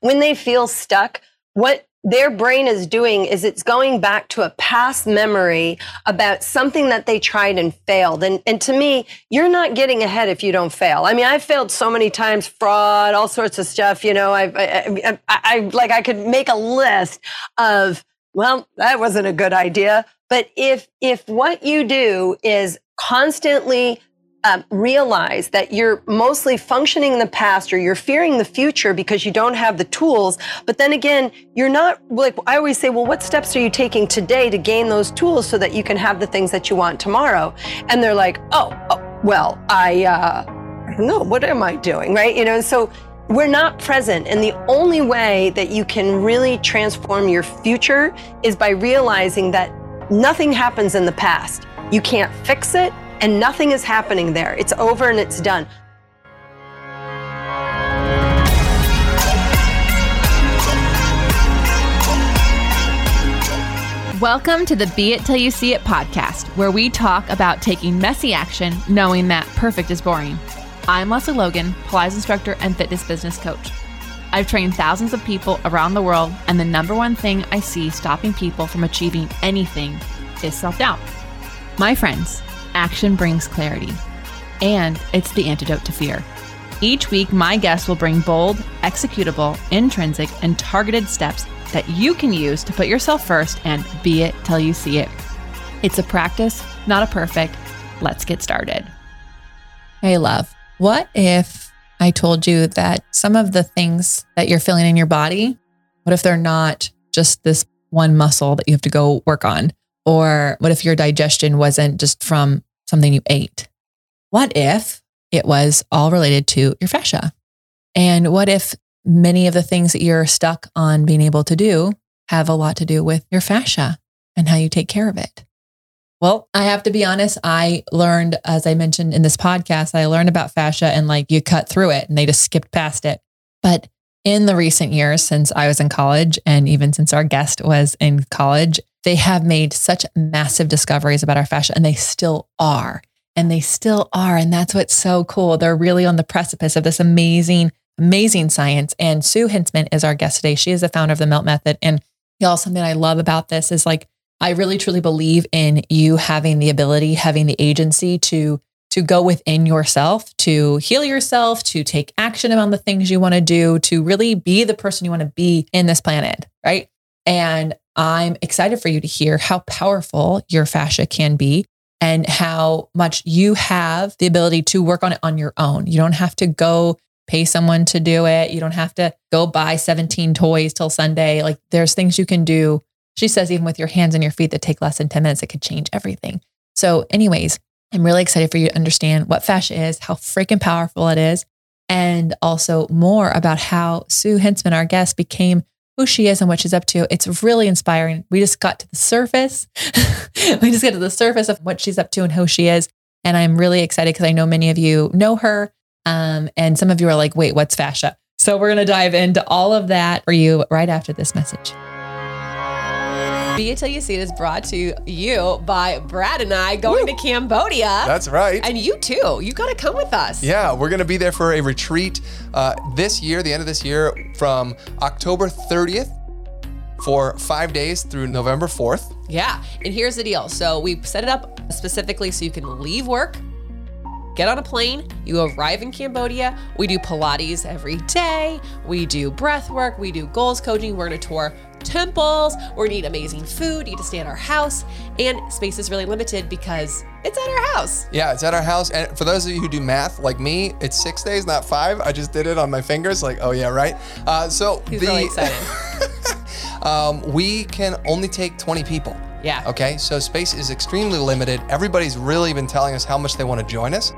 when they feel stuck, what their brain is doing is it's going back to a past memory about something that they tried and failed. And, and to me, you're not getting ahead if you don't fail. I mean, I've failed so many times, fraud, all sorts of stuff. You know, I've, I, I, I, I like I could make a list of, well, that wasn't a good idea. But if if what you do is constantly um, realize that you're mostly functioning in the past or you're fearing the future because you don't have the tools. But then again, you're not like I always say, well, what steps are you taking today to gain those tools so that you can have the things that you want tomorrow? And they're like, oh, oh well, I, uh, I don't know, what am I doing? Right? You know, so we're not present. And the only way that you can really transform your future is by realizing that nothing happens in the past. You can't fix it and nothing is happening there. It's over and it's done. Welcome to the Be It Till You See It podcast, where we talk about taking messy action knowing that perfect is boring. I'm Lesley Logan, Pilates instructor and fitness business coach. I've trained thousands of people around the world, and the number one thing I see stopping people from achieving anything is self doubt. My friends, action brings clarity, and it's the antidote to fear. Each week, my guests will bring bold, executable, intrinsic, and targeted steps that you can use to put yourself first and be it till you see it. It's a practice, not a perfect. Let's get started. Hey, love, what if I told you that some of the things that you're feeling in your body, what if they're not just this one muscle that you have to go work on? Or what if your digestion wasn't just from something you ate? What if it was all related to your fascia? And what if many of the things that you're stuck on being able to do have a lot to do with your fascia and how you take care of it? Well, I have to be honest. I learned, as I mentioned in this podcast, I learned about fascia and like you cut through it and they just skipped past it. But in the recent years, since I was in college and even since our guest was in college, they have made such massive discoveries about our fascia and they still are. And they still are. And that's what's so cool. They're really on the precipice of this amazing, amazing science. And Sue Hitzman is our guest today. She is the founder of the Melt Method. And y'all, something I love about this is like, I really truly believe in you having the ability, having the agency to to go within yourself, to heal yourself, to take action on the things you want to do, to really be the person you want to be in this planet, right? And I'm excited for you to hear how powerful your fascia can be and how much you have the ability to work on it on your own. You don't have to go pay someone to do it. You don't have to go buy 17 toys till Sunday. Like there's things you can do. She says, even with your hands and your feet that take less than 10 minutes, it could change everything. So, anyways, I'm really excited for you to understand what fascia is, how freaking powerful it is, and also more about how Sue Hitzman, our guest, became who she is and what she's up to. It's really inspiring. We just got to the surface. we just got to the surface of what she's up to and who she is. And I'm really excited because I know many of you know her. Um, and some of you are like, wait, what's fascia? So we're going to dive into all of that for you right after this message. Be It Till You See It is brought to you by Brad and I going Woo. to Cambodia. That's right. And you too. You got to come with us. Yeah, we're going to be there for a retreat uh, this year, the end of this year, from October 30th for five days through November 4th. Yeah. And here's the deal. So we set it up specifically so you can leave work, get on a plane, you arrive in Cambodia. We do Pilates every day, we do breath work, we do goals coaching. We're going to tour temples. We're gonna eat amazing food. You get to stay at our house, and space is really limited because it's at our house. Yeah, it's at our house. And for those of you who do math like me, it's six days, not five. I just did it on my fingers. Like, oh yeah, right. Uh, so he's the, really excited. um, we can only take 20 people. Yeah. Okay. So space is extremely limited. Everybody's really been telling us how much they want to join us.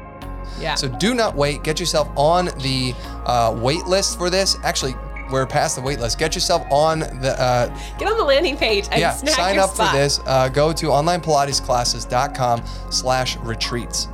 Yeah. So do not wait. Get yourself on the uh, wait list for this. Actually, we're past the wait list. Get yourself on the. Uh, Get on the landing page and yeah, sign up spot. for this. Uh, go to onlinepilatesclasses.com slash retreats.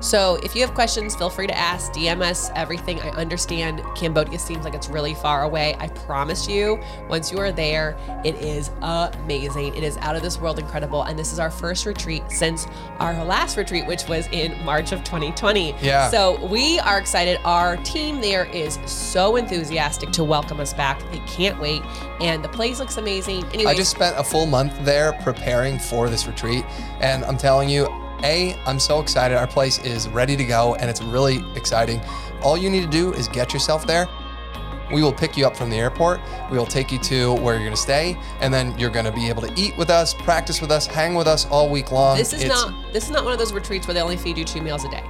So if you have questions, feel free to ask, DM us everything. I understand Cambodia seems like it's really far away. I promise you, once you are there, it is amazing. It is out of this world incredible. And this is our first retreat since our last retreat, which was in March of 2020. Yeah. So we are excited. Our team there is so enthusiastic to welcome us back. They can't wait. And the place looks amazing. Anyway, I just spent a full month there preparing for this retreat. And I'm telling you, A, I'm so excited. Our place is ready to go and it's really exciting. All you need to do is get yourself there. We will pick you up from the airport. We will take you to where you're going to stay, and then you're going to be able to eat with us, practice with us, hang with us all week long. This is It's- not this is not one of those retreats where they only feed you two meals a day.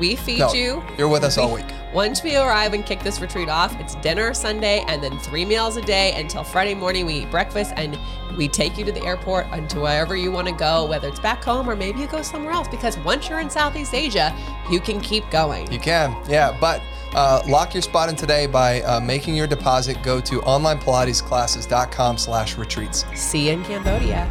We feed No, you. you're with us all week. Once we arrive and kick this retreat off, it's dinner Sunday and then three meals a day until Friday morning. We eat breakfast and we take you to the airport and to wherever you want to go, whether it's back home or maybe you go somewhere else. Because once you're in Southeast Asia, you can keep going. You can, yeah. But uh, lock your spot in today by uh, making your deposit. Go to onlinepilatesclasses.com slash retreats. See you in Cambodia.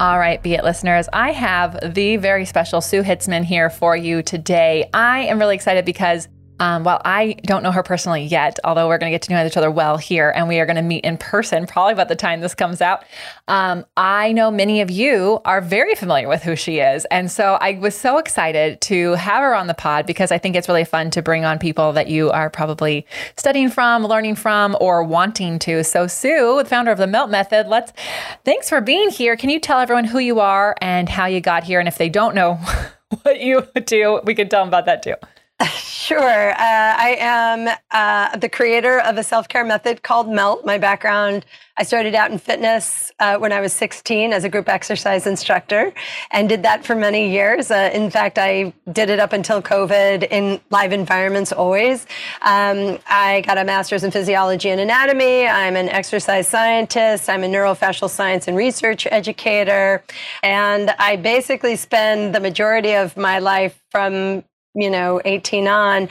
All right, Be It listeners, I have the very special Sue Hitzman here for you today. I am really excited because um, while I don't know her personally yet, although we're going to get to know each other well here and we are going to meet in person probably by the time this comes out, um, I know many of you are very familiar with who she is. And so I was so excited to have her on the pod because I think it's really fun to bring on people that you are probably studying from, learning from, or wanting to. So, Sue, the founder of the Melt Method, let's thanks for being here. Can you tell everyone who you are and how you got here? And if they don't know what you do, we can tell them about that too. Sure. Uh, I am uh, the creator of a self care method called MELT. My background I started out in fitness uh, when I was 16 as a group exercise instructor and did that for many years. Uh, in fact, I did it up until COVID in live environments always. Um, I got a master's in physiology and anatomy. I'm an exercise scientist. I'm a neurofascial science and research educator. And I basically spend the majority of my life from you know 18 on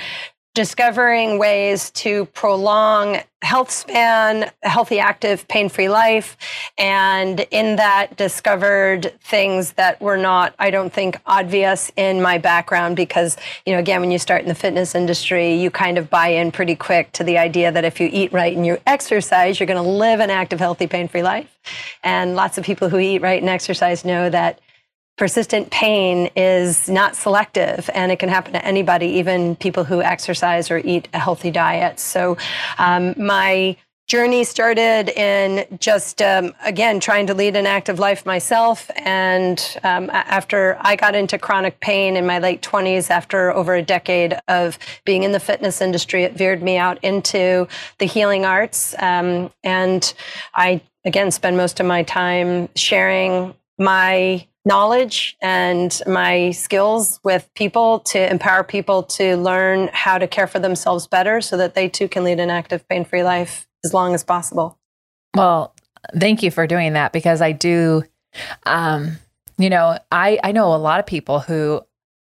discovering ways to prolong health span healthy active pain-free life and in that discovered things that were not i don't think obvious in my background because you know again when you start in the fitness industry you kind of buy in pretty quick to the idea that if you eat right and you exercise you're going to live an active healthy pain-free life. And lots of people who eat right and exercise know that persistent pain is not selective and it can happen to anybody, even people who exercise or eat a healthy diet. So, um, my journey started in just, um, again, trying to lead an active life myself. And um, after I got into chronic pain in my late 20s, after over a decade of being in the fitness industry, it veered me out into the healing arts. Um, and I, again, spend most of my time sharing my knowledge and my skills with people to empower people to learn how to care for themselves better so that they too can lead an active, pain free life as long as possible. Well, thank you for doing that because I do, um, you know, I, I know a lot of people who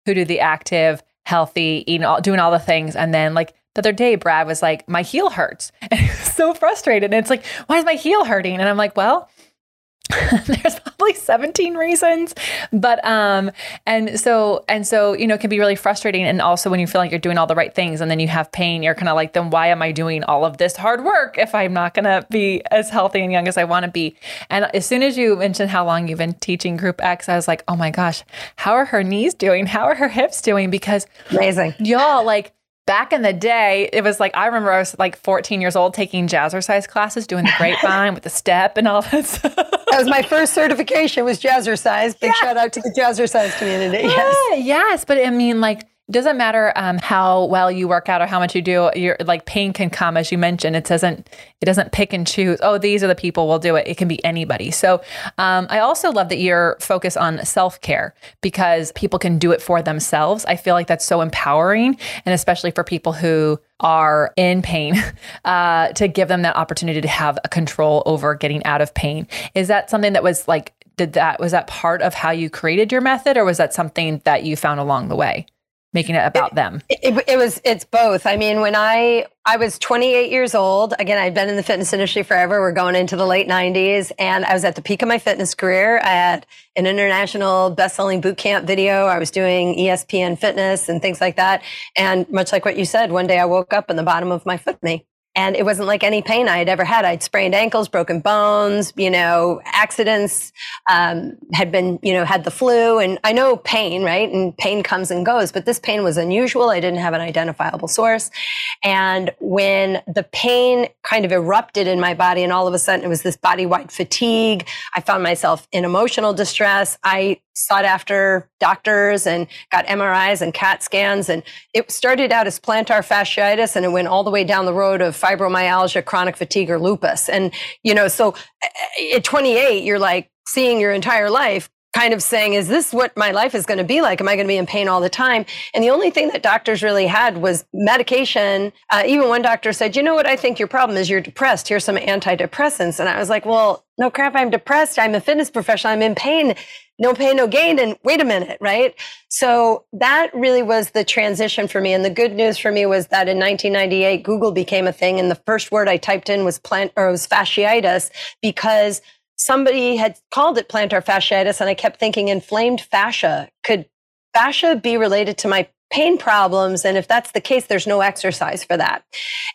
who do the active, healthy, eating, all, doing all the things, and then like the other day, Brad was like, "My heel hurts," and he was so frustrated. And it's like, "Why is my heel hurting?" And I'm like, "Well." there's probably 17 reasons but um and so and so you know it can be really frustrating. And also when you feel like you're doing all the right things and then you have pain you're kind of like then why am i doing all of this hard work if i'm not going to be as healthy and young as i want to be? And as soon as you mentioned how long you've been teaching group x i was like oh my gosh how are her knees doing? How are her hips doing? Because Amazing. y'all like back in the day, it was like I remember I was like 14 years old taking jazzercise classes, doing the grapevine with the step and all that stuff. That was my first certification was jazzercise. Big shout out to the jazzercise community. Yes. Yeah, yes, but I mean, like, doesn't matter um, how well you work out or how much you do. Your like pain can come, as you mentioned. It doesn't. It doesn't pick and choose. Oh, these are the people will do it. It can be anybody. So um, I also love that you're focused on self care because people can do it for themselves. I feel like that's so empowering, and especially for people who are in pain, uh, to give them that opportunity to have a control over getting out of pain. Is that something that was like? Did that was that part of how you created your method, or was that something that you found along the way? Making it about them? It, it, was it's both. I mean, when I I was 28 years old, again, I'd been in the fitness industry forever. We're going into the late 90s, and I was at the peak of my fitness career. I had an international best-selling boot camp video. I was doing ESPN fitness and things like that. And much like what you said, one day I woke up and the bottom of my foot me and it wasn't like any pain I had ever had. I'd sprained ankles, broken bones, you know, accidents, um, had been, you know, had the flu. And I know pain, right? And pain comes and goes, but this pain was unusual. I didn't have an identifiable source. And when the pain kind of erupted in my body and all of a sudden it was this body wide fatigue, I found myself in emotional distress. I sought after doctors and got MRIs and CAT scans. And it started out as plantar fasciitis and it went all the way down the road of fibromyalgia, chronic fatigue, or lupus. And, you know, so eh, at 28, you're like seeing your entire life kind of saying, is this what my life is going to be like? Am I going to be in pain all the time? And the only thing that doctors really had was medication. Uh, even one doctor said, you know what? I think your problem is you're depressed. Here's some antidepressants. And I was like, well, no crap. I'm depressed. I'm a fitness professional. I'm in pain no pain, no gain. And wait a minute, right? So that really was the transition for me. And the good news for me was that in 1998, Google became a thing. And the first word I typed in was plant or was fasciitis because somebody had called it plantar fasciitis. And I kept thinking inflamed fascia. Could fascia be related to my pain problems. And if that's the case, there's no exercise for that.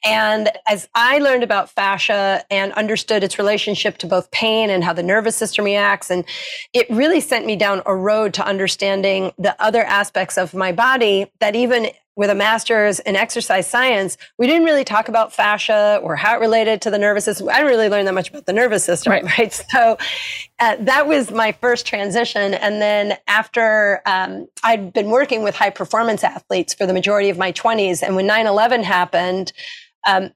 And as I learned about fascia and understood its relationship to both pain and how the nervous system reacts, and it really sent me down a road to understanding the other aspects of my body that even with a master's in exercise science, we didn't really talk about fascia or how it related to the nervous system. I didn't really learn that much about the nervous system, right? right? So uh, that was my first transition. And then after um, I'd been working with high performance athletes for the majority of my 20s, and when 9 11 happened, um,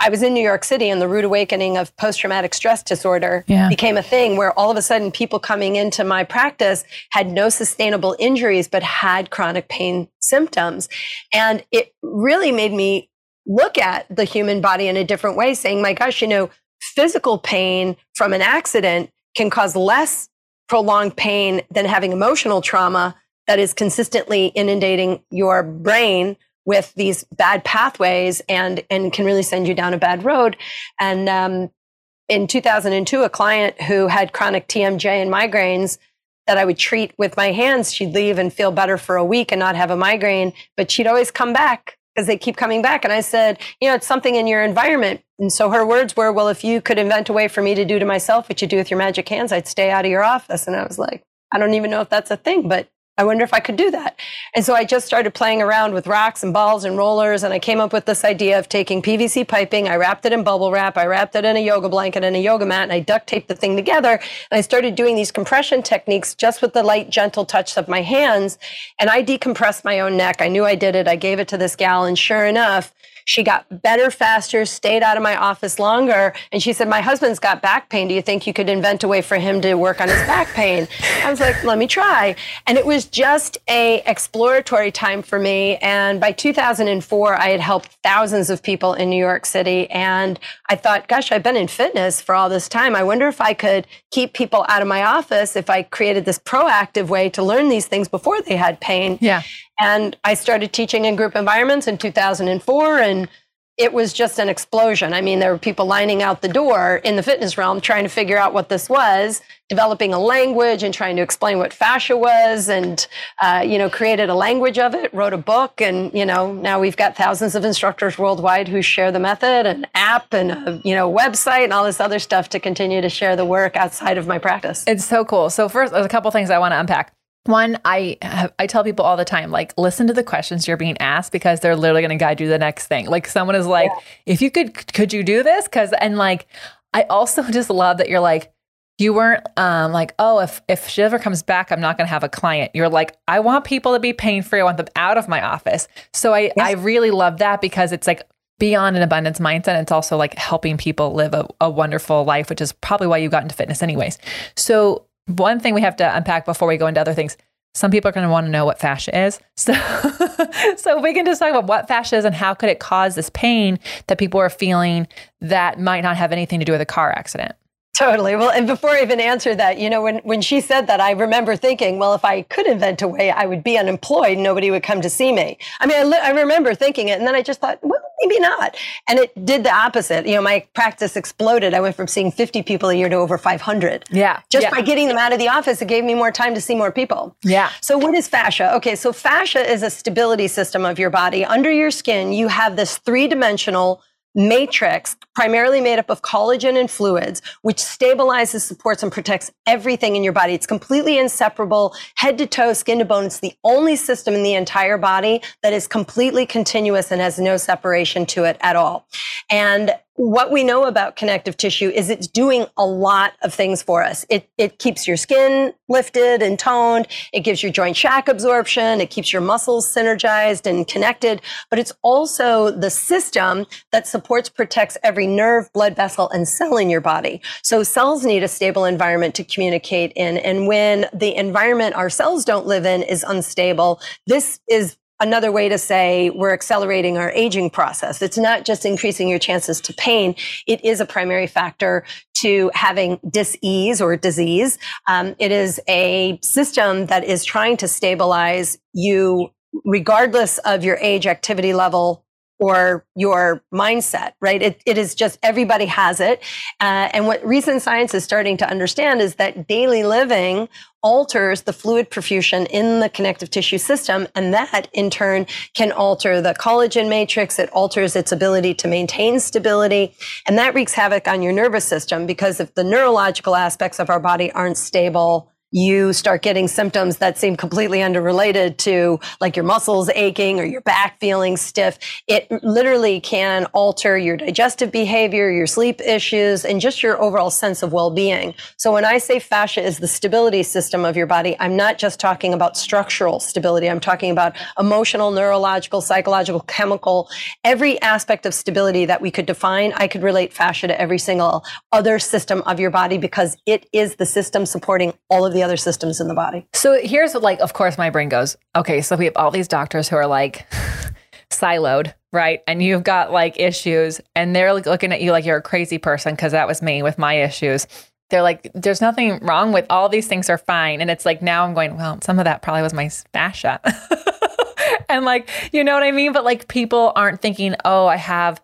I was in New York City and the rude awakening of post traumatic stress disorder yeah. became a thing where all of a sudden people coming into my practice had no sustainable injuries, but had chronic pain symptoms. And it really made me look at the human body in a different way, saying, my gosh, you know, physical pain from an accident can cause less prolonged pain than having emotional trauma that is consistently inundating your brain with these bad pathways and and can really send you down a bad road. And um, in 2002, a client who had chronic TMJ and migraines that I would treat with my hands, she'd leave and feel better for a week and not have a migraine, but she'd always come back because they keep coming back. And I said, you know, it's something in your environment. And so her words were, well, if you could invent a way for me to do to myself what you do with your magic hands, I'd stay out of your office. And I was like, I don't even know if that's a thing, but I wonder if I could do that. And so I just started playing around with rocks and balls and rollers. And I came up with this idea of taking PVC piping. I wrapped it in bubble wrap. I wrapped it in a yoga blanket and a yoga mat. And I duct taped the thing together. And I started doing these compression techniques just with the light, gentle touch of my hands. And I decompressed my own neck. I knew I did it. I gave it to this gal. And sure enough, she got better faster, stayed out of my office longer. And she said, My husband's got back pain. Do you think you could invent a way for him to work on his back pain? I was like, Let me try. And it was just a exploratory time for me. And by 2004, I had helped thousands of people in New York City. And I thought, gosh, I've been in fitness for all this time. I wonder if I could keep people out of my office if I created this proactive way to learn these things before they had pain. Yeah. And I started teaching in group environments in 2004 and it was just an explosion. I mean, there were people lining out the door in the fitness realm trying to figure out what this was, developing a language and trying to explain what fascia was, and uh, you know, created a language of it, wrote a book, and you know, now we've got thousands of instructors worldwide who share the method, an app, and a you know, website, and all this other stuff to continue to share the work outside of my practice. It's so cool. So first, there's a couple things I want to unpack. One, I I tell people all the time, like listen to the questions you're being asked because they're literally going to guide you to the next thing. Like someone is like, yeah. if you could, could you do this? Because and like, I also just love that you're like, you weren't um, like, oh, if if she ever comes back, I'm not going to have a client. You're like, I want people to be pain free. I want them out of my office. So I yes. I really love that because it's like beyond an abundance mindset. It's also like helping people live a, a wonderful life, which is probably why you got into fitness, anyways. So one thing we have to unpack before we go into other things. Some people are going to want to know what fascia is. So, so we can just talk about what fascia is and how could it cause this pain that people are feeling that might not have anything to do with a car accident. Totally. Well, and before I even answer that, you know, when, when she said that, I remember thinking, well, if I could invent a way, I would be unemployed. Nobody would come to see me. I mean, I, li- I remember thinking it, and then I just thought, well, maybe not. And it did the opposite. You know, my practice exploded. I went from seeing 50 people a year to over 500. Yeah. Just yeah. by getting them out of the office, it gave me more time to see more people. Yeah. So, what is fascia? Okay, so fascia is a stability system of your body. Under your skin, you have this three dimensional matrix, primarily made up of collagen and fluids, which stabilizes, supports, and protects everything in your body. It's completely inseparable, head to toe, skin to bone. It's the only system in the entire body that is completely continuous and has no separation to it at all. And what we know about connective tissue is it's doing a lot of things for us. It, it keeps your skin lifted and toned. It gives your joint shock absorption. It keeps your muscles synergized and connected. But it's also the system that supports, protects every nerve, blood vessel, and cell in your body. So cells need a stable environment to communicate in. And when the environment our cells don't live in is unstable, this is another way to say we're accelerating our aging process. It's not just increasing your chances to pain. It is a primary factor to having disease or disease. Um, it is a system that is trying to stabilize you regardless of your age, activity level, or your mindset, right? It, it is just everybody has it. Uh, and what recent science is starting to understand is that daily living alters the fluid perfusion in the connective tissue system. And that in turn can alter the collagen matrix. It alters its ability to maintain stability. And that wreaks havoc on your nervous system because if the neurological aspects of our body aren't stable, you start getting symptoms that seem completely unrelated to like your muscles aching or your back feeling stiff. It literally can alter your digestive behavior, your sleep issues, and just your overall sense of well-being. So when I say fascia is the stability system of your body, I'm not just talking about structural stability. I'm talking about emotional, neurological, psychological, chemical, every aspect of stability that we could define. I could relate fascia to every single other system of your body because it is the system supporting all of the other systems in the body. So here's like, of course, my brain goes, okay, so we have all these doctors who are like siloed, right? And you've got like issues, and they're like looking at you like you're a crazy person because that was me with my issues. They're like, there's nothing wrong with all these things are fine. And it's like, now I'm going, well, some of that probably was my fascia. and like, you know what I mean? But like, people aren't thinking, oh, I have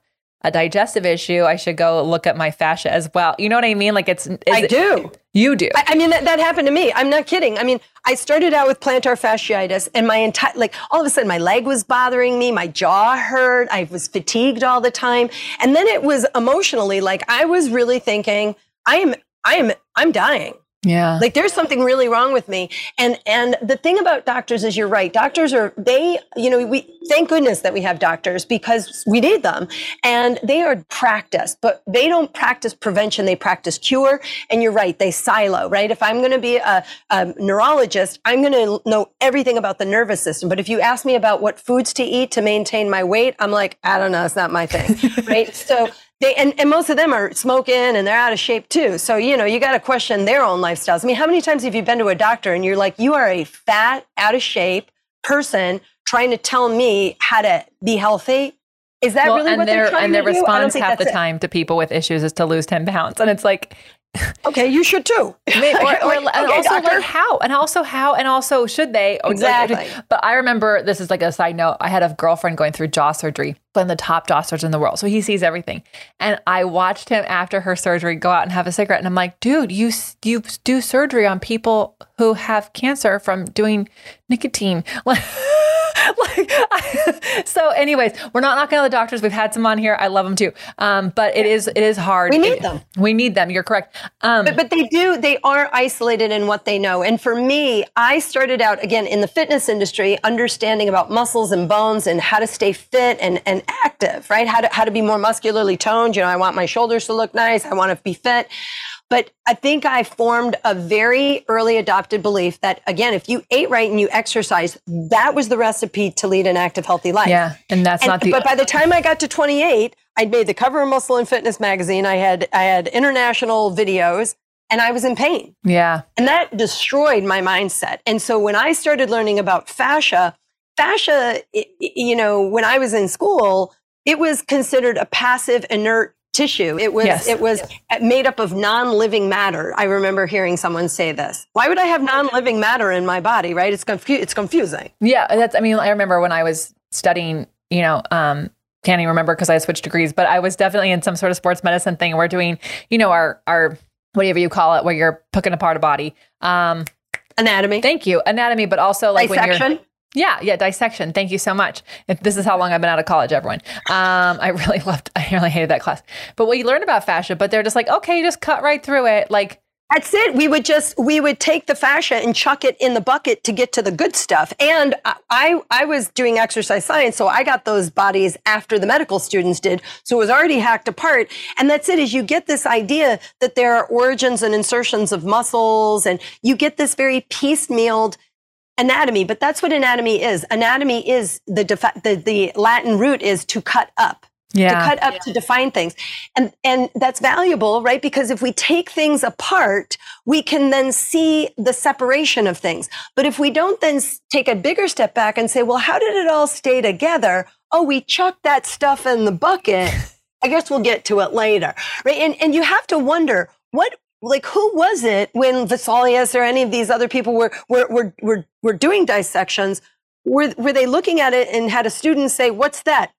a digestive issue, I should go look at my fascia as well. You know what I mean? Like it's, I it, do. You do. I, I mean, that, that happened to me. I'm not kidding. I mean, I started out with plantar fasciitis and my entire, like all of a sudden my leg was bothering me. My jaw hurt. I was fatigued all the time. And then it was emotionally like I was really thinking, I am, I am, I'm dying. Yeah. Like there's something really wrong with me. And and the thing about doctors is you're right. Doctors are they, you know, we thank goodness that we have doctors because we need them. And they are practice, but they don't practice prevention, they practice cure. And you're right, they silo, right? If I'm gonna be a, a neurologist, I'm gonna know everything about the nervous system. But if you ask me about what foods to eat to maintain my weight, I'm like, I don't know, it's not my thing. right. So they and, and most of them are smoking and they're out of shape too. So, you know, you got to question their own lifestyles. I mean, how many times have you been to a doctor and you're like, you are a fat, out of shape person trying to tell me how to be healthy? Is that really and what they're their trying and to do? Don't response half the it. time to people with issues is to lose 10 pounds. And it's like, Okay, you should too. Maybe, or, or, Like, and okay, also doctor. like how and also how and also should they oh, like, Exactly. but i remember this is like a side note i had a girlfriend going through jaw surgery one of the top jaw surgeons in the world so he sees everything and i watched him after her surgery go out and have a cigarette and i'm like dude you you do surgery on people who have cancer from doing nicotine like I, so anyways we're not knocking on the doctors we've had some on here i love them too um but it is it is hard We need It- them. we need them you're correct um But, but they do, they are isolated in what they know. And for me, I started out again in the fitness industry, understanding about muscles and bones and how to stay fit and, and active, right? How to, how to be more muscularly toned. You know, I want my shoulders to look nice. I want to be fit. But I think I formed a very early adopted belief that again, if you ate right and you exercise, that was the recipe to lead an active, healthy life. yeah and that's And- not the but by the time I got to 28, I'd made the cover of Muscle and Fitness magazine. I had I had international videos, and I was in pain, yeah and that destroyed my mindset. And so when I started learning about fascia, fascia, you know, when I was in school, it was considered a passive, inert tissue. It was Yes. it was made up of non-living matter. I remember hearing someone say this. Why would I have non-living matter in my body? Right? It's confu- it's confusing. Yeah, that's. I mean, I remember when I was studying. You know, um, can't even remember because I switched degrees, but I was definitely in some sort of sports medicine thing. We're doing, you know, our our whatever you call it, where you're picking apart a body. Um, Anatomy, thank you, anatomy, but also like when you're dissection. Yeah, yeah, dissection. Thank you so much. If this is how long I've been out of college, everyone. Um, I really loved, I really hated that class. But what you learn about fascia, but they're just like, okay, just cut right through it. Like, That's it. We would just we would take the fascia and chuck it in the bucket to get to the good stuff. And I, I was doing exercise science, so I got those bodies after the medical students did. So it was already hacked apart. And that's it. Is you get this idea that there are origins and insertions of muscles, and you get this very piecemealed anatomy. But that's what anatomy is. Anatomy is the defa- the the Latin root is to cut up Yeah. to cut up to define things and and that's valuable right because if we take things apart we can then see the separation of things but if we don't then take a bigger step back and say well how did it all stay together oh we chucked that stuff in the bucket i guess we'll get to it later right and and you have to wonder what like who was it when Vesalius or any of these other people were were were were, were doing dissections? Were were they looking at it and had a student say what's that?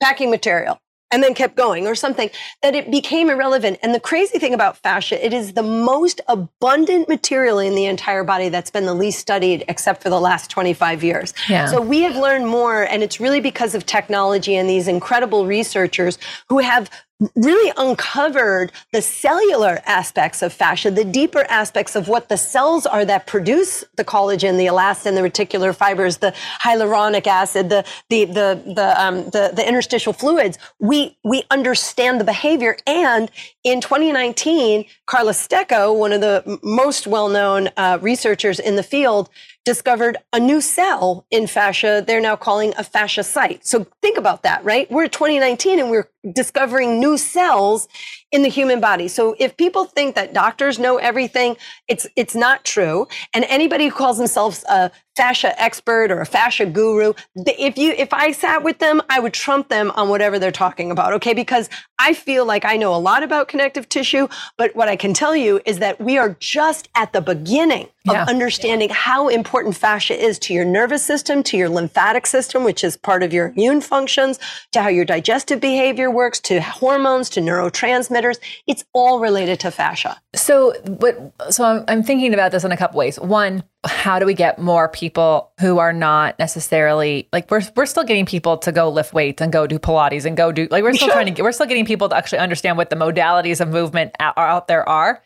Packing material and then kept going or something that it became irrelevant. And the crazy thing about fascia it is the most abundant material in the entire body that's been the least studied except for the last 25 years. Yeah. so we have learned more and it's really because of technology and these incredible researchers who have really uncovered the cellular aspects of fascia, the deeper aspects of what the cells are that produce the collagen, the elastin, the reticular fibers, the hyaluronic acid, the the the the um, the, the interstitial fluids. We we understand the behavior. And in 2019, Carla Stecco, one of the most well-known uh, researchers in the field, discovered a new cell in fascia they're now calling a fasciocyte. So think about that, right? We're 2019 and we're discovering new cells in the human body. So if people think that doctors know everything, it's it's not true. And anybody who calls themselves a fascia expert or a fascia guru, if you if I sat with them, I would trump them on whatever they're talking about, okay? Because I feel like I know a lot about connective tissue, but what I can tell you is that we are just at the beginning Yeah. of understanding how important fascia is to your nervous system, to your lymphatic system, which is part of your immune functions, to how your digestive behavior works, to hormones, to neurotransmitters. It's all related to fascia. So, but so I'm, I'm thinking about this in a couple ways. One, how do we get more people who are not necessarily like we're we're still getting people to go lift weights and go do Pilates and go do like we're still Sure. trying to we're still getting people to actually understand what the modalities of movement out, out there are.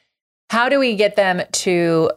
How do we get them to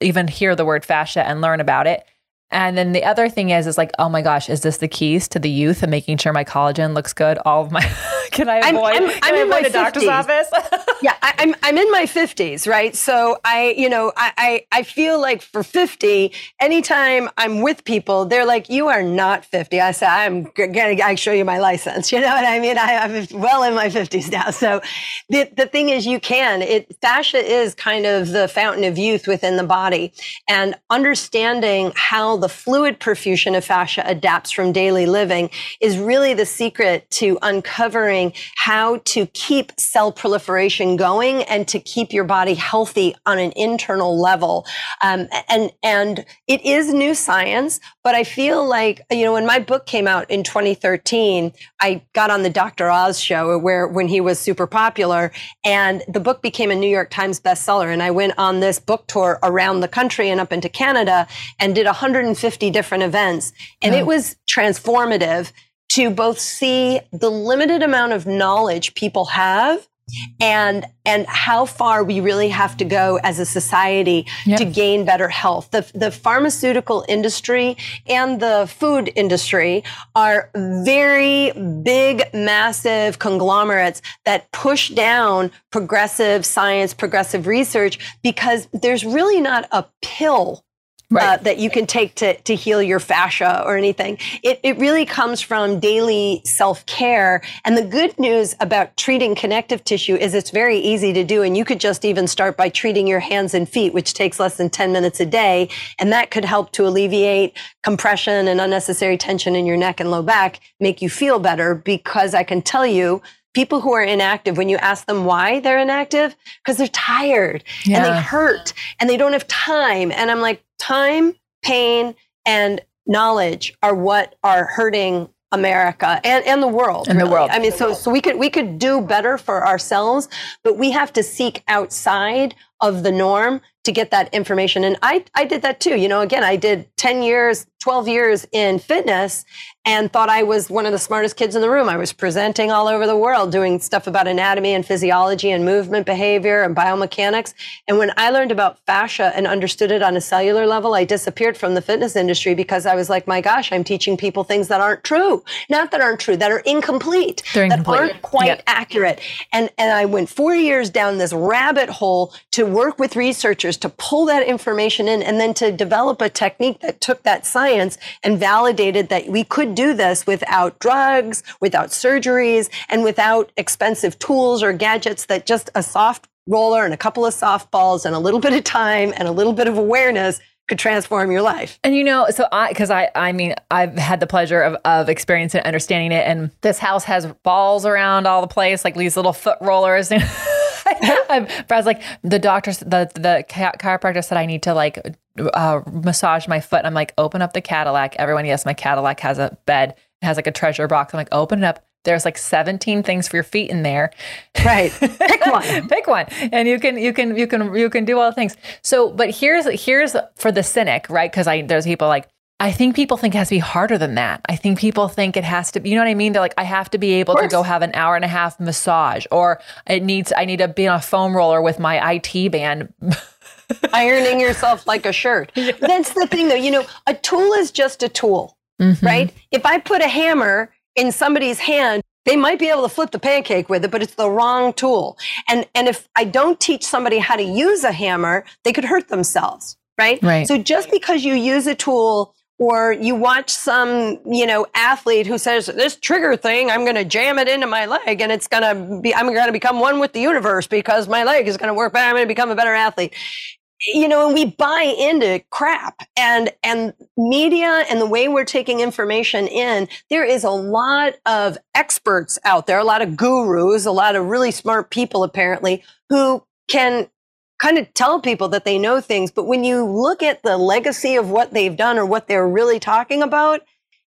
even hear the word fascia and learn about it? And then the other thing is, is like, oh my gosh, is this the keys to the youth and making sure my collagen looks good? All of my, can I I'm- avoid, I'm- I'm I in my doctor's 50s. office? yeah, I, I'm I'm in my fifties, right? So I, you know, I, I I feel like for fifty, anytime I'm with people, they're like, "You are not 50. I say, "I'm gonna I show you my license." You know what I mean? I, I'm well in my fifties now. So the the thing is, you can. It fascia is kind of the fountain of youth within the body, and understanding how the fluid perfusion of fascia adapts from daily living is really the secret to uncovering how to keep cell proliferation going and to keep your body healthy on an internal level. Um, and and it is new science, but I feel like you know when my book came out in 2013, I got on the Dr. Oz show where when he was super popular, and the book became a New York Times bestseller. And I went on this book tour around the country and up into Canada and did 150 different events, and it was transformative to both see the limited amount of knowledge people have and and how far we really have to go as a society Yeah. to gain better health. The the pharmaceutical industry and the food industry are very big massive conglomerates that push down progressive science, progressive research because there's really not a pill uh, that you can take to, to heal your fascia or anything. It, it really comes from daily self care. And the good news about treating connective tissue is it's very easy to do. And you could just even start by treating your hands and feet, which takes less than 10 minutes a day. And that could help to alleviate compression and unnecessary tension in your neck and low back, make you feel better because I can tell you people who are inactive, when you ask them why they're inactive, because they're tired and they hurt and they don't have time. And I'm like, time, pain, and knowledge are what are hurting America and, and the world. And the world. I mean, so so we could we could do better for ourselves, but we have to seek outside of the norm to get that information. And I I did that too. You know, again, I did 10 years, 12 years in fitness and thought I was one of the smartest kids in the room. I was presenting all over the world doing stuff about anatomy and physiology and movement behavior and biomechanics. And when I learned about fascia and understood it on a cellular level, I disappeared from the fitness industry because I was like, my gosh, I'm teaching people things that aren't true. Not that aren't true, that are incomplete, They're that incomplete. aren't quite Yep. accurate. And and I went four years down this rabbit hole to work with researchers to pull that information in and then to develop a technique that took that science and validated that we could do this without drugs, without surgeries, and without expensive tools or gadgets that just a soft roller and a couple of softballs and a little bit of time and a little bit of awareness could transform your life. And you know, so I, because I, I mean, I've had the pleasure of, of experiencing and understanding it. And this house has balls around all the place, like these little foot rollers. I'm, Brad's like, the doctor, the, the chiropractor said I need to like uh, massage my foot. I'm like, open up the Cadillac. Everyone, yes, my Cadillac has a bed. It has like a treasure box. I'm like, open it up. There's like 17 things for your feet in there. Right. Pick one. pick one and you can you can you can you can do all the things so but here's here's for the cynic right because i there's people like I think people think it has to be harder than that. I think people think it has to be, you know what I mean? They're like, I have to be able to go have an hour and a half massage, or it needs, I need to be on a foam roller with my IT band. ironing yourself like a shirt. That's the thing though, you know, a tool is just a tool, Mm-hmm. right? If I put a hammer in somebody's hand, they might be able to flip the pancake with it, but it's the wrong tool. And and if I don't teach somebody how to use a hammer, they could hurt themselves, right? Right. So just because you use a tool or you watch some, you know, athlete who says this trigger thing, I'm going to jam it into my leg and it's going to be I'm going to become one with the universe because my leg is going to work better. I'm going to become a better athlete you know, and we buy into crap and, and media and the way we're taking information in, there is a lot of experts out there, a lot of gurus, a lot of really smart people apparently who can kind of tell people that they know things. But when you look at the legacy of what they've done or what they're really talking about,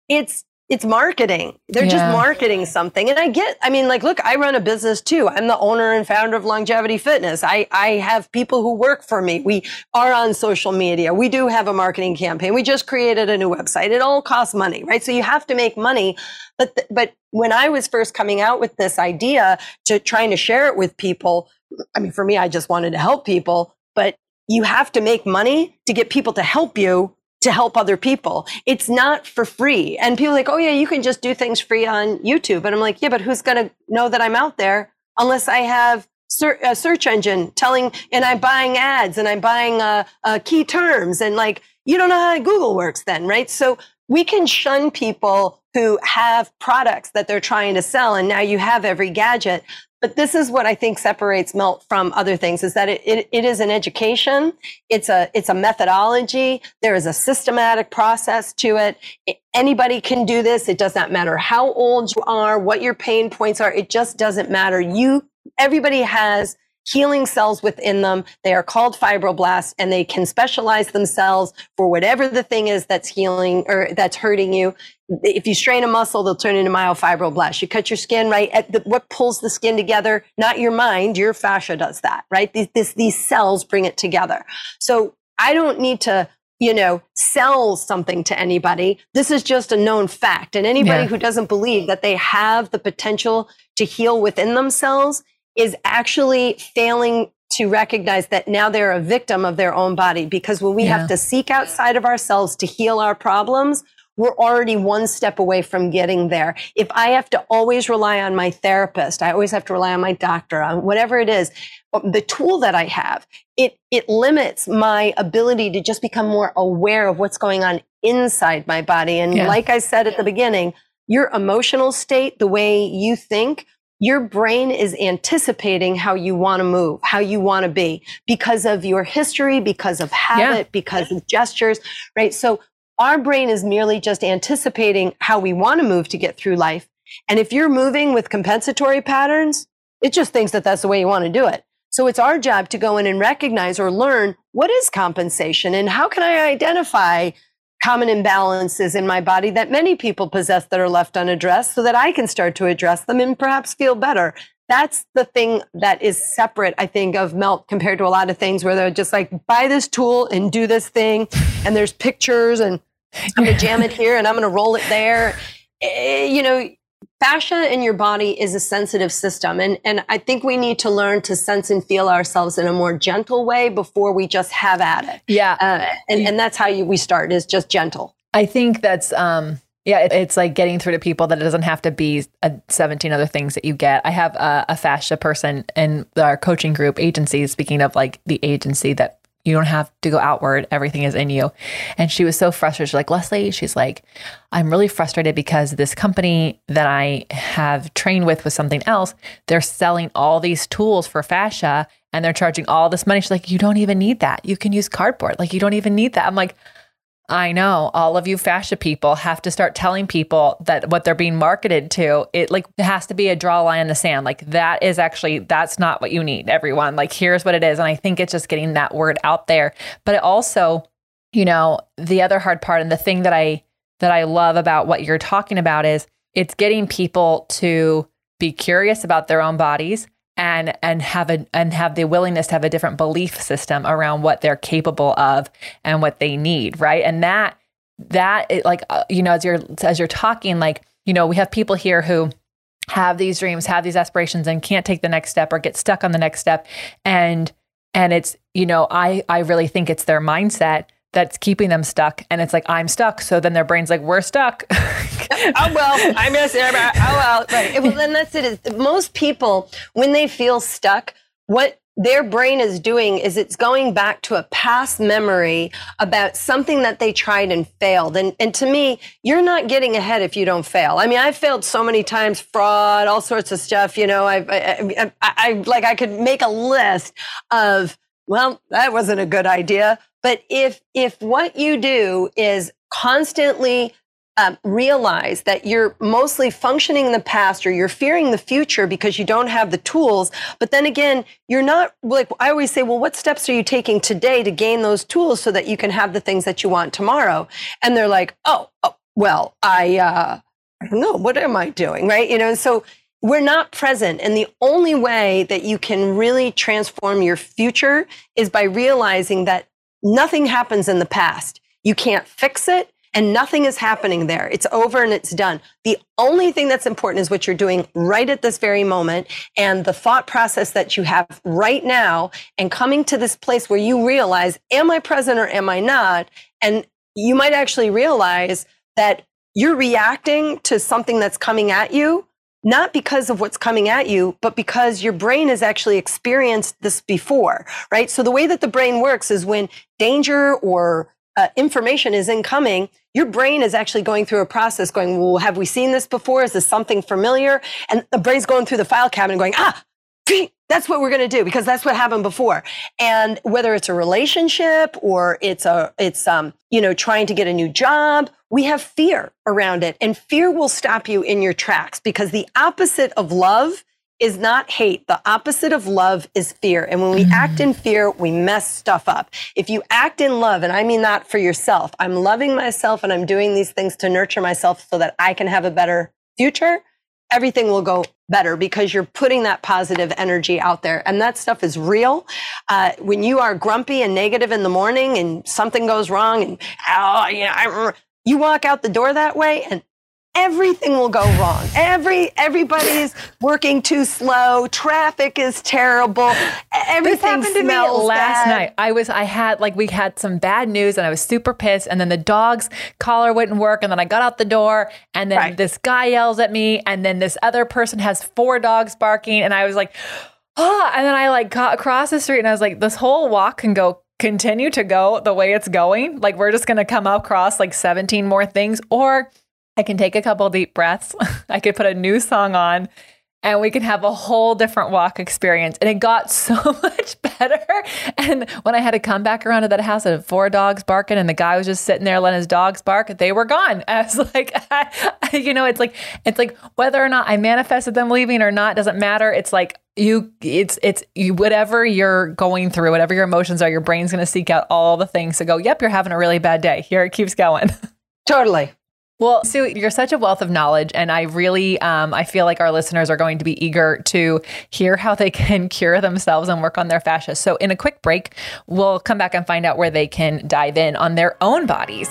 it's, it's marketing. They're Yeah. just marketing something. And I get, I mean, like, look, I run a business too. I'm the owner and founder of Longevity Fitness. I, I have people who work for me. We are on social media. We do have a marketing campaign. We just created a new website. It all costs money, right? So you have to make money. But, th- but when I was first coming out with this idea to trying to share it with people, I mean, for me, I just wanted to help people, but you have to make money to get people to help you to help other people. It's not for free. And people like, oh yeah, you can just do things free on YouTube. And I'm like, yeah, but who's going to know that I'm out there unless I have a search engine telling, and I'm buying ads and I'm buying uh, uh, key terms and like, you don't know how Google works then, right? So we can shun people who have products that they're trying to sell. And now you have every gadget. But this is what I think separates Melt from other things is that it, it, it is an education. It's a, it's a methodology. There is a systematic process to it. I- Anybody can do this. It does not matter how old you are, what your pain points are. It just doesn't matter. You, everybody has healing cells within them. They are called fibroblasts and they can specialize themselves for whatever the thing is that's healing or that's hurting you. If you strain a muscle, they'll turn into myofibroblasts. You cut your skin, right? At the, what pulls the skin together? Not your mind, your fascia does that, right? These, this, these cells bring it together. So I don't need to, you know, sell something to anybody. This is just a known fact. And anybody Yeah. who doesn't believe that they have the potential to heal within themselves is actually failing to recognize that now they're a victim of their own body. Because when we Yeah. have to seek outside of ourselves to heal our problems, we're already one step away from getting there. If I have to always rely on my therapist, I always have to rely on my doctor, on whatever it is, um, the tool that I have, it, it limits my ability to just become more aware of what's going on inside my body. And Yeah. like I said at the beginning, your emotional state, the way you think, your brain is anticipating how you want to move, how you want to be because of your history, because of habit, because of gestures, right? So our brain is merely just anticipating how we want to move to get through life. And if you're moving with compensatory patterns, it just thinks that that's the way you want to do it. So it's our job to go in and recognize or learn what is compensation and how can I identify common imbalances in my body that many people possess that are left unaddressed so that I can start to address them and perhaps feel better. That's the thing that is separate, I think, of melt compared to a lot of things where they're just like, buy this tool and do this thing. And there's pictures and I'm going to jam it here and I'm going to roll it there. Eh, you know, fascia in your body is a sensitive system. And, and I think we need to learn to sense and feel ourselves in a more gentle way before we just have at it. Yeah. Uh, and, and that's how you, we start is just gentle. I think that's um yeah, it, it's like getting through to people that it doesn't have to be a 17 other things that you get. I have a, a fascia person in our coaching group agency. Speaking of like the agency that you don't have to go outward, everything is in you. And she was so frustrated. She's like, Lesley, she's like, I'm really frustrated because this company that I have trained with with something else, they're selling all these tools for fascia and they're charging all this money. She's like, you don't even need that. You can use cardboard. Like, you don't even need that. I'm like, I know all of you fascia people have to start telling people that what they're being marketed to, it like has to be a draw line in the sand. Like that is actually that's not what you need, everyone. Like here's what it is. And I think it's just getting that word out there. But it also, you know, the other hard part and the thing that I that I love about what you're talking about is it's getting people to be curious about their own bodies and and have a and have the willingness to have a different belief system around what they're capable of and what they need right? And that that it, like uh, you know as you're as you're talking like you know we have people here who have these dreams have these aspirations and can't take the next step or get stuck on the next step. And and it's you know i i really think it's their mindset that's keeping them stuck and it's like i'm stuck so then their brain's like we're stuck oh well, I miss it. Oh well, right. Well, then that's it. Is most people when they feel stuck, what their brain is doing is it's going back to a past memory about something that they tried and failed. And, and to me, you're not getting ahead if you don't fail. I mean, I've failed so many times, fraud, all sorts of stuff. You know, I've, I, I, I, I like I could make a list of, well, that wasn't a good idea. But if if what you do is constantly um, realize that you're mostly functioning in the past or you're fearing the future because you don't have the tools. But then again, you're not like, I always say, well, what steps are you taking today to gain those tools so that you can have the things that you want tomorrow? And they're like, oh, oh well, I, uh, I don't know, what am I doing? Right. You know, so we're not present. And the only way that you can really transform your future is by realizing that nothing happens in the past. You can't fix it and nothing is happening there. It's over and it's done. The only thing that's important is what you're doing right at this very moment and the thought process that you have right now and coming to this place where you realize, am I present or am I not? And you might actually realize that you're reacting to something that's coming at you not because of what's coming at you, but because your brain has actually experienced this before, right? So the way that the brain works is when danger or uh, information is incoming, your brain is actually going through a process going, well, have we seen this before? Is this something familiar? And the brain's going through the file cabinet going, ah, that's what we're going to do because that's what happened before. And whether it's a relationship or it's a, it's, um, you know, trying to get a new job, we have fear around it and fear will stop you in your tracks because the opposite of love is not hate. The opposite of love is fear. And when we mm. act in fear, we mess stuff up. If you act in love, and I mean that for yourself, I'm loving myself and I'm doing these things to nurture myself so that I can have a better future, everything will go better because you're putting that positive energy out there. And that stuff is real. Uh, when you are grumpy and negative in the morning and something goes wrong and, oh, you know, I, you walk out the door that way and everything will go wrong. Every everybody's working too slow. Traffic is terrible. Everything this happened to me last bad. night. I was I had like we had some bad news and I was super pissed. And then the dog's collar wouldn't work. And then I got out the door and then right. this guy yells at me. And then this other person has four dogs barking. And I was like, oh, and then I like got across the street and I was like, this whole walk can go continue to go the way it's going. Like we're just gonna come across like 17 more things or I can take a couple deep breaths. I could put a new song on and we can have a whole different walk experience. And it got so much better. And when I had to come back around to that house, had four dogs barking, and the guy was just sitting there letting his dogs bark. They were gone. I was like, I, you know, it's like it's like whether or not I manifested them leaving or not doesn't matter. It's like you, it's it's you, whatever you're going through, whatever your emotions are, your brain's going to seek out all the things to go. Yep, you're having a really bad day. Here it keeps going. Totally. Well, Sue, you're such a wealth of knowledge, and I really, um, I feel like our listeners are going to be eager to hear how they can cure themselves and work on their fascia. So, in a quick break, we'll come back and find out where they can dive in on their own bodies.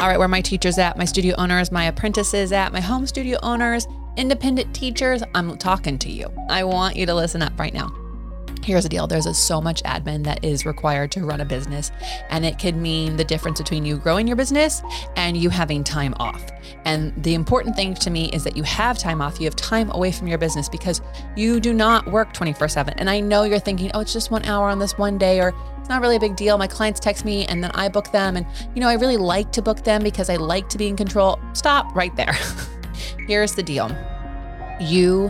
All right, where my teachers at, my studio owners, my apprentices at, my home studio owners, independent teachers, I'm talking to you. I want you to listen up right now here's the deal. There's a, so much admin that is required to run a business and it could mean the difference between you growing your business and you having time off. And the important thing to me is that you have time off. You have time away from your business because you do not work 24 7 and i know you're thinking oh it's just one hour on this one day or it's not really a big deal. My clients text me and then i book them. And you know i really like to book them because i like to be in control. Stop right there. Here's the deal. You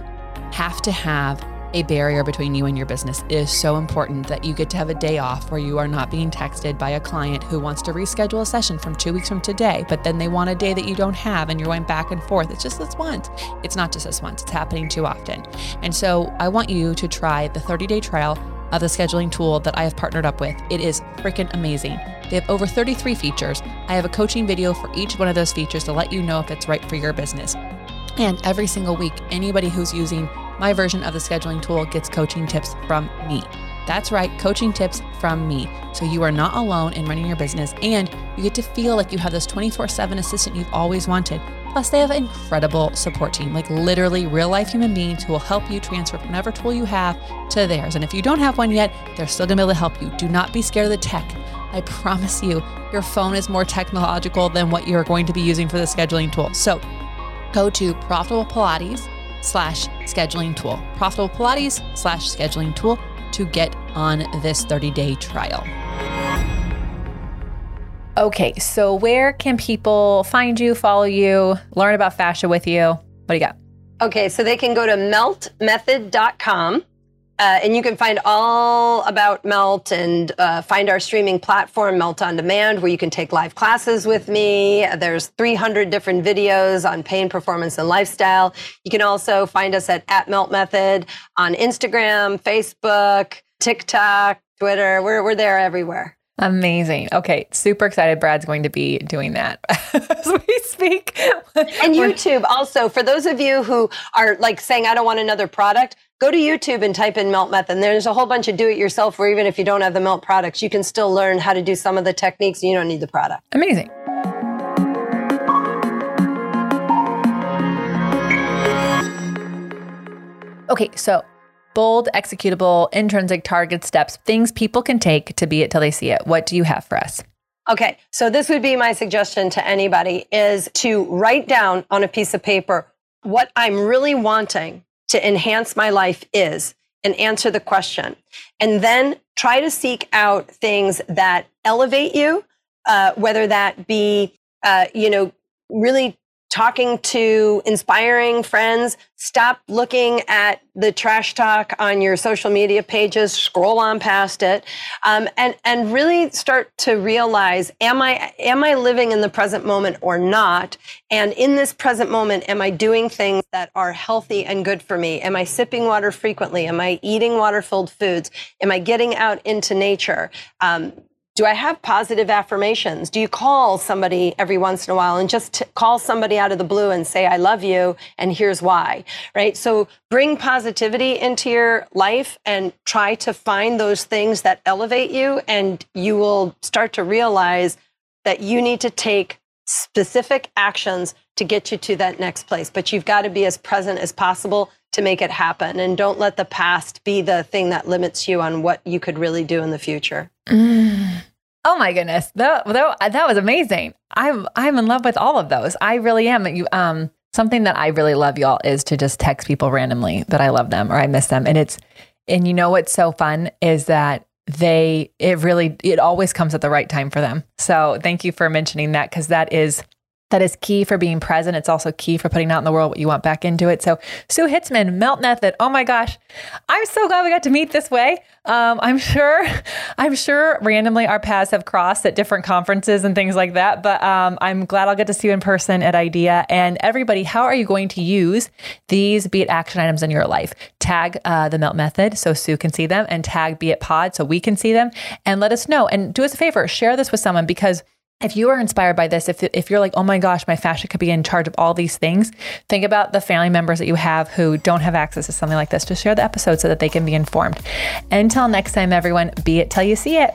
have to have a barrier between you and your business. Is so important that you get to have a day off where you are not being texted by a client who wants to reschedule a session from two weeks from today, but then they want a day that you don't have and you're going back and forth. It's just this once. It's not just this once, it's happening too often. And so I want you to try the 30 day trial of the scheduling tool that I have partnered up with. It is freaking amazing. They have over 33 features. I have a coaching video for each one of those features to let you know if it's right for your business. And every single week, anybody who's using my version of the scheduling tool gets coaching tips from me. That's right, coaching tips from me. So you are not alone in running your business and you get to feel like you have this 24 7 assistant you've always wanted. Plus, they have an incredible support team, like literally real life human beings who will help you transfer whatever tool you have to theirs. And if you don't have one yet, they're still gonna be able to help you. Do not be scared of the tech. I promise you, your phone is more technological than what you're going to be using for the scheduling tool. So go to Profitable Pilates slash scheduling tool. Profitable Pilates slash scheduling tool to get on this 30 day trial. Okay, so where can people find you, follow you, learn about fascia with you? What do you got? Okay, so they can go to meltmethod.com uh, and you can find all about Melt and uh, find our streaming platform, Melt on Demand, where you can take live classes with me. There's 300 different videos on pain, performance, and lifestyle. You can also find us at, at Melt Method on Instagram, Facebook, TikTok, Twitter. We're, we're there everywhere. Amazing. Okay, super excited. Brad's going to be doing that as we speak. and YouTube also, for those of you who are like saying, I don't want another product, go to YouTube and type in melt method. And there's a whole bunch of do it yourself where even if you don't have the melt products, you can still learn how to do some of the techniques. And you don't need the product. Amazing. Okay, so bold, executable, intrinsic target steps, things people can take to be it till they see it. What do you have for us? Okay, so this would be my suggestion to anybody is to write down on a piece of paper what I'm really wanting to enhance my life is and answer the question. And then try to seek out things that elevate you, uh, whether that be, uh, you know, really talking to inspiring friends. Stop looking at the trash talk on your social media pages. Scroll on past it, um, and and really start to realize: Am I am I living in the present moment or not? And in this present moment, am I doing things that are healthy and good for me? Am I sipping water frequently? Am I eating water-filled foods? Am I getting out into nature? Um, do I have positive affirmations? Do you call somebody every once in a while and just t- call somebody out of the blue and say, I love you, and here's why, right? So bring positivity into your life and try to find those things that elevate you, and you will start to realize that you need to take specific actions to get you to that next place. But you've got to be as present as possible to make it happen. And don't let the past be the thing that limits you on what you could really do in the future. Mm. Oh my goodness. That, that, that was amazing. I'm I'm in love with all of those. I really am. You um something that I really love y'all is to just text people randomly that I love them or I miss them. And it's and you know what's so fun is that they it really it always comes at the right time for them. So thank you for mentioning that because that is that is key for being present. It's also key for putting out in the world what you want back into it. So, Sue Hitzman, Melt Method. Oh my gosh, I'm so glad we got to meet this way. Um, I'm sure, I'm sure randomly our paths have crossed at different conferences and things like that. But um, I'm glad I'll get to see you in person at IDEA. And everybody, how are you going to use these Be It action items in your life? Tag uh, the Melt Method so Sue can see them, and tag Be It Pod so we can see them, and let us know. And do us a favor, share this with someone because if you are inspired by this, if, if you're like, oh my gosh, my fascia could be in charge of all these things, think about the family members that you have who don't have access to something like this. Just share the episode so that they can be informed. Until next time, everyone, be it till you see it.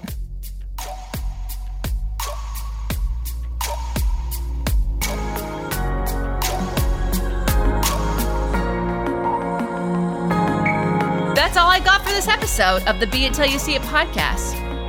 That's all I got for this episode of the Be It Till You See It podcast.